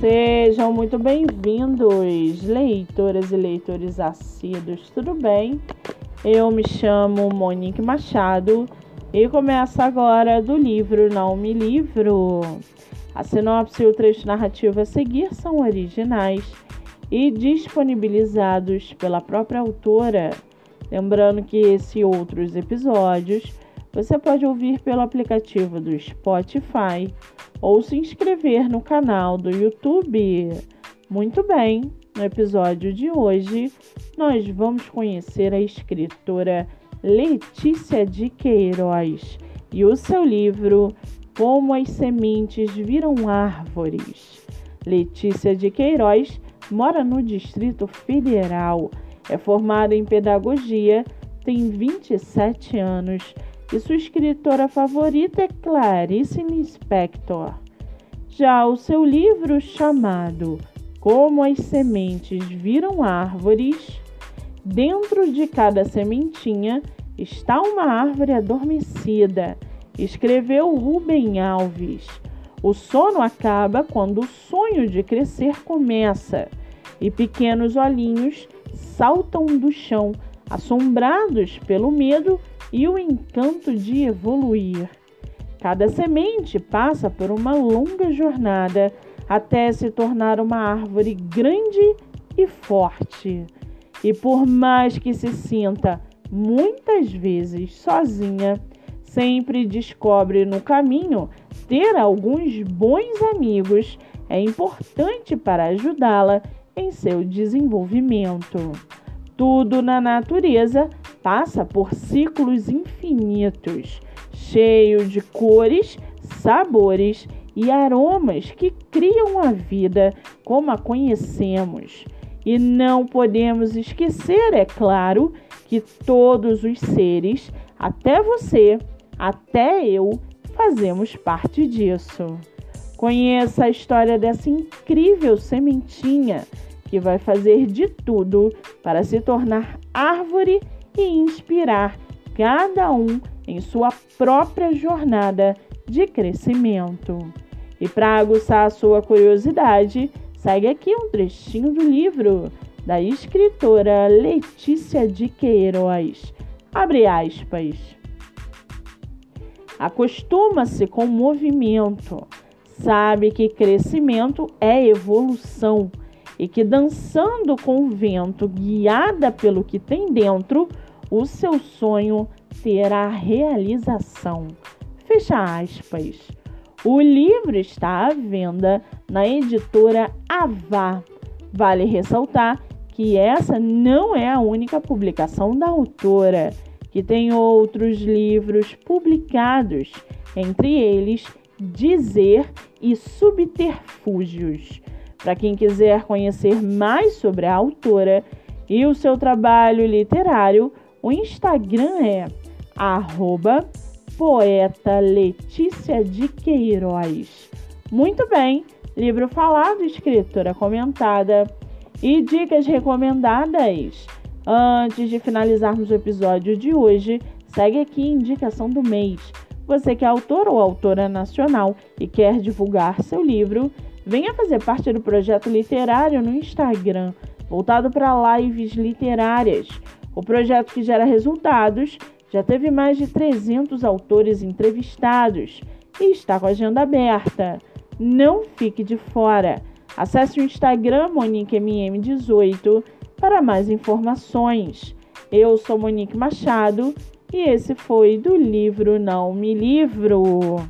Sejam muito bem-vindos, leitoras e leitores assíduos, tudo bem? Eu me chamo Monique Machado e começo agora do livro Não Me Livro. A sinopse e o trecho narrativo a seguir são originais e disponibilizados pela própria autora. Lembrando que esse outros episódios você pode ouvir pelo aplicativo do Spotify ou se inscrever no canal do YouTube. Muito bem, no episódio de hoje nós vamos conhecer a escritora Letícia de Queiroz e o seu livro Como as Sementes Viram Árvores. Letícia de Queiroz mora no Distrito Federal, é formada em pedagogia, tem 27 anos e sua escritora favorita é Clarice Lispector. Já o seu livro chamado Como as Sementes Viram Árvores, dentro de cada sementinha está uma árvore adormecida, escreveu Rubem Alves. O sono acaba quando o sonho de crescer começa, e pequenos olhinhos saltam do chão, assombrados pelo medo e o encanto de evoluir. Cada semente passa por uma longa jornada até se tornar uma árvore grande e forte. E por mais que se sinta muitas vezes sozinha, sempre descobre no caminho ter alguns bons amigos é importante para ajudá-la em seu desenvolvimento. Tudo na natureza passa por ciclos infinitos, cheios de cores, sabores e aromas que criam a vida como a conhecemos. E não podemos esquecer, é claro, que todos os seres, até você, até eu, fazemos parte disso. Conheça a história dessa incrível sementinha que vai fazer de tudo para se tornar árvore e inspirar cada um em sua própria jornada de crescimento. E para aguçar a sua curiosidade, segue aqui um trechinho do livro da escritora Letícia de Queiroz. Abre aspas. Acostuma-se com o movimento, sabe que crescimento é evolução e que dançando com o vento, guiada pelo que tem dentro, o seu sonho terá realização. Fecha aspas. O livro está à venda na editora Avá. Vale ressaltar que essa não é a única publicação da autora, que tem outros livros publicados, entre eles Dizer e Subterfúgios. Para quem quiser conhecer mais sobre a autora e o seu trabalho literário, o Instagram é arroba poeta Letícia de Queiroz. Muito bem, livro falado, escritora comentada e dicas recomendadas. Antes de finalizarmos o episódio de hoje, segue aqui a indicação do mês. Você que é autor ou autora nacional e quer divulgar seu livro, venha fazer parte do projeto literário no Instagram, voltado para lives literárias. O projeto que gera resultados já teve mais de 300 autores entrevistados e está com a agenda aberta. Não fique de fora. Acesse o Instagram MoniqueMM18 para mais informações. Eu sou Monique Machado e esse foi do livro Não Me Livro.